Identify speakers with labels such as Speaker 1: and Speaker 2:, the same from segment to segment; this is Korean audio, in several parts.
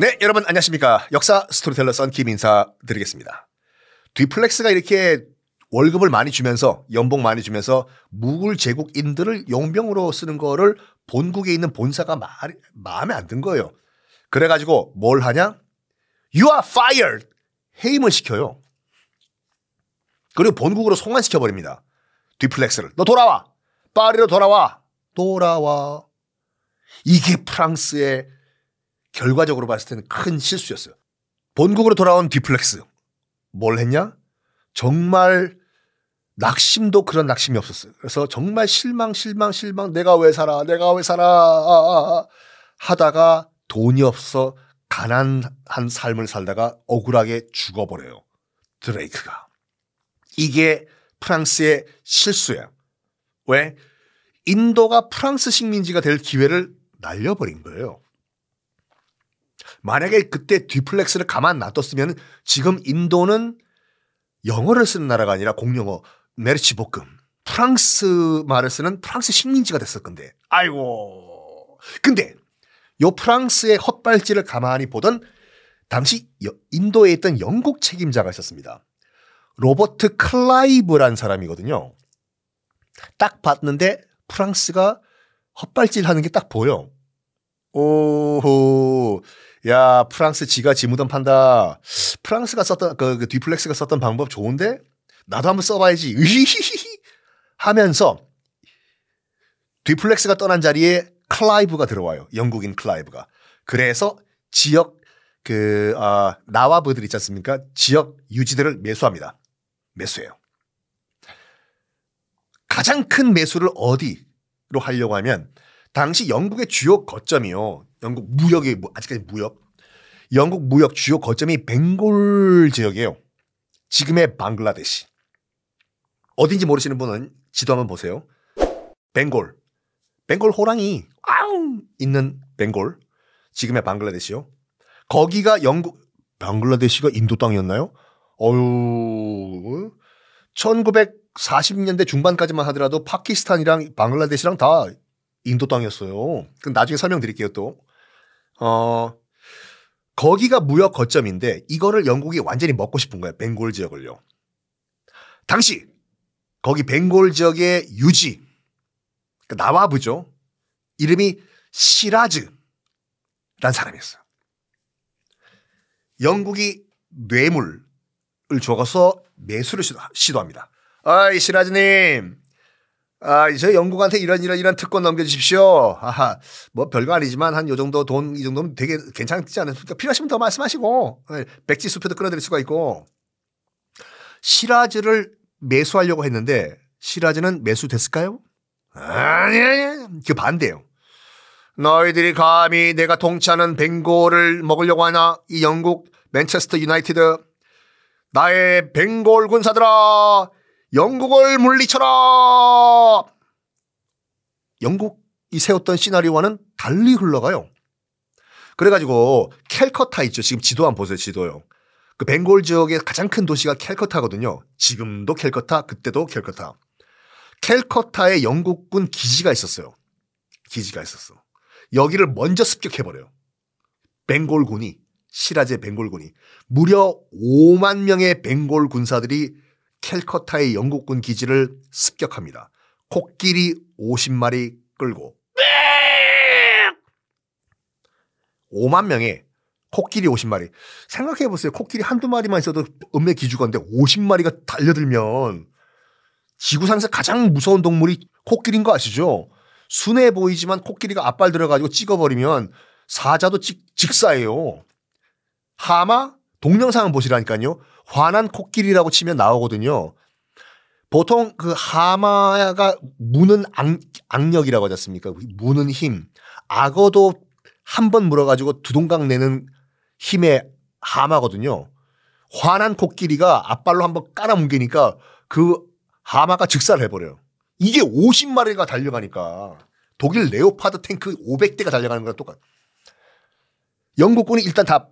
Speaker 1: 네, 여러분 안녕하십니까. 역사 스토리텔러 썬킴 인사드리겠습니다. 뒤플렉스가 이렇게 월급을 많이 주면서 연봉 많이 주면서 무굴 제국인들을 용병으로 쓰는 거를 본국에 있는 본사가 마, 마음에 안 든 거예요. 그래가지고 뭘 하냐? You are fired! 해임을 시켜요. 그리고 본국으로 송환시켜 버립니다. 뒤플렉스를. 너 돌아와! 파리로 돌아와! 돌아와. 이게 프랑스의 결과적으로 봤을 때는 큰 실수였어요. 본국으로 돌아온 뒤플렉스. 뭘 했냐? 정말 낙심도 그런 낙심이 없었어요. 그래서 정말 실망, 실망, 실망, 내가 왜 살아, 내가 왜 살아, 아, 아, 아. 하다가 돈이 없어 가난한 삶을 살다가 억울하게 죽어버려요. 드레이크가. 이게 프랑스의 실수야. 왜? 인도가 프랑스 식민지가 될 기회를 날려버린 거예요. 만약에 그때 뒤플렉스를 가만 놔뒀으면 지금 인도는 영어를 쓰는 나라가 아니라 공용어 메르치 볶음 프랑스 말을 쓰는 프랑스 식민지가 됐을 건데 아이고 근데 요 프랑스의 헛발질을 가만히 보던 당시 인도에 있던 영국 책임자가 있었습니다. 로버트 클라이브란 사람이거든요. 딱 봤는데 프랑스가 헛발질 하는 게 딱 보여. 오호. 야, 프랑스 지가 지 무덤 판다. 프랑스가 썼던, 그, 그 뒤플렉스가 썼던 방법 좋은데? 나도 한번 써봐야지. 으히히히 하면서 뒤플렉스가 떠난 자리에 클라이브가 들어와요. 영국인 클라이브가. 그래서 지역 그, 아, 나와브들 있지 않습니까? 지역 유지들을 매수합니다. 매수해요. 가장 큰 매수를 어디로 하려고 하면 당시 영국의 주요 거점이요. 영국 무역이 아직까지 무역. 영국 무역 주요 거점이 벵골 지역이에요. 지금의 방글라데시. 어딘지 모르시는 분은 지도 한번 보세요. 벵골. 벵골 호랑이 아웅 있는 벵골. 지금의 방글라데시요. 거기가 영국 방글라데시가 인도 땅이었나요? 어유 1940년대 중반까지만 하더라도 파키스탄이랑 방글라데시랑 다 인도 땅이었어요. 그럼 나중에 설명드릴게요 또. 어 거기가 무역 거점인데 이거를 영국이 완전히 먹고 싶은 거예요. 벵골 지역을요. 당시 거기 벵골 지역의 유지 그러니까 나와부죠. 이름이 시라즈란 사람이었어요. 영국이 뇌물을 줘서 매수를 시도 합니다. 아이 시라즈님 아, 저 영국한테 이런 이런 이런 특권 넘겨주십시오. 아하, 뭐 별거 아니지만 한 요 정도 돈 이 정도면 되게 괜찮지 않습니까? 필요하시면 더 말씀하시고 예, 백지 수표도 끊어드릴 수가 있고 시라즈를 매수하려고 했는데 시라즈는 매수됐을까요? 아니, 아니, 그 반대요. 너희들이 감히 내가 통치하는 벵골을 먹으려고 하나? 이 영국 맨체스터 유나이티드 나의 벵골 군사들아 영국을 물리쳐라! 영국이 세웠던 시나리오와는 달리 흘러가요. 그래가지고 캘커타 있죠. 지금 지도 한번 보세요. 지도요. 그 벵골 지역의 가장 큰 도시가 캘커타거든요. 지금도 캘커타, 그때도 캘커타. 캘커타에 영국군 기지가 있었어요. 기지가 있었어. 여기를 먼저 습격해버려요. 벵골군이, 시라제 벵골군이. 무려 5만 명의 벵골 군사들이 캘커타의 영국군 기지를 습격합니다. 코끼리 50마리 끌고 5만 명의 코끼리 50마리. 생각해 보세요. 코끼리 한두 마리만 있어도 음메 기주건데 50마리가 달려들면 지구상에서 가장 무서운 동물이 코끼리인 거 아시죠? 순해 보이지만 코끼리가 앞발 들어가지고 찍어버리면 사자도 직, 직사예요. 하마 동영상을 보시라니까요. 화난 코끼리라고 치면 나오거든요. 보통 그 하마가 무는 악, 악력이라고 하지 않습니까? 무는 힘. 악어도 한 번 물어가지고 두동강 내는 힘의 하마거든요. 화난 코끼리가 앞발로 한번 깔아뭉개니까 그 하마가 즉사를 해버려요. 이게 50마리가 달려가니까 독일 레오파드 탱크 500대가 달려가는 거랑 똑같아. 영국군이 일단 다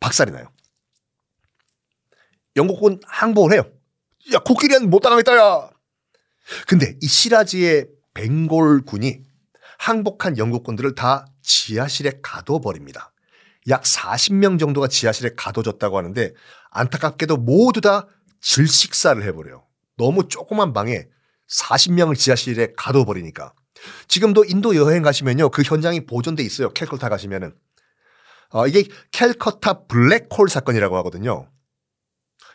Speaker 1: 박살이 나요. 영국군 항복을 해요. 야, 코끼리는 못 당하겠다, 야! 근데 이 시라지의 벵골군이 항복한 영국군들을 다 지하실에 가둬버립니다. 약 40명 정도가 지하실에 가둬졌다고 하는데 안타깝게도 모두 다 질식사를 해버려요. 너무 조그만 방에 40명을 지하실에 가둬버리니까. 지금도 인도 여행 가시면요. 그 현장이 보존돼 있어요. 캘커타 가시면은. 어, 이게 캘커타 블랙홀 사건이라고 하거든요.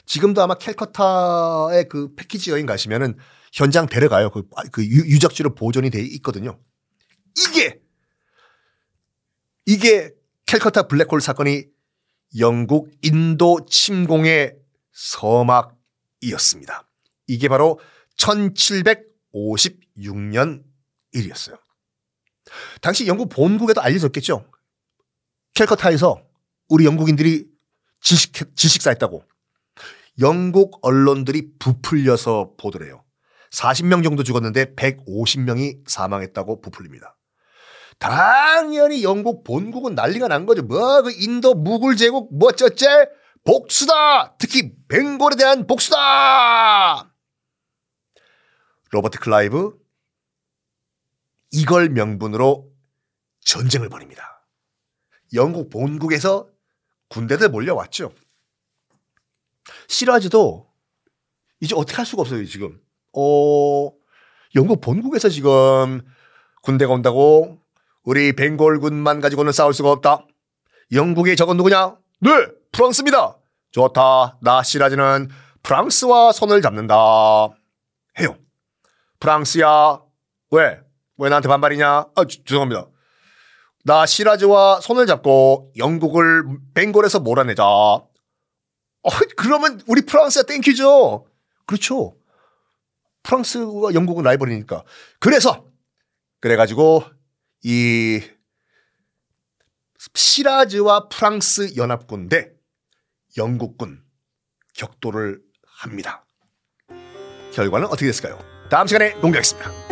Speaker 1: 지금도 아마 캘커타의 그 패키지 여행 가시면은 현장 데려가요. 그, 그 유, 적지로 보존이 돼 있거든요. 이게 이게 캘커타 블랙홀 사건이 영국 인도 침공의 서막이었습니다. 이게 바로 1756년 일이었어요. 당시 영국 본국에도 알려졌겠죠. 캘커타에서 우리 영국인들이 질식, 질식사했다고. 영국 언론들이 부풀려서 보도해요. 40명 정도 죽었는데 150명이 사망했다고 부풀립니다. 당연히 영국 본국은 난리가 난 거죠. 뭐, 그 인도 무굴 제국, 뭐, 어쩌째? 복수다! 특히 벵골에 대한 복수다! 로버트 클라이브, 이걸 명분으로 전쟁을 벌입니다. 영국 본국에서 군대들 몰려왔죠. 시라즈도 이제 어떻게 할 수가 없어요, 지금. 어, 영국 본국에서 지금 군대가 온다고 우리 벵골군만 가지고는 싸울 수가 없다. 영국의 적은 누구냐? 네, 프랑스입니다. 좋다. 나 시라즈는 프랑스와 손을 잡는다. 해요. 프랑스야. 왜? 왜 나한테 반발이냐? 아, 주, 죄송합니다. 나 시라즈와 손을 잡고 영국을 벵골에서 몰아내자. 어, 그러면 우리 프랑스가 thank you죠. 그렇죠. 프랑스와 영국은 라이벌이니까. 그래서 그래가지고 이 시라즈와 프랑스 연합군 대 영국군 격돌을 합니다. 결과는 어떻게 됐을까요? 다음 시간에 공개하겠습니다.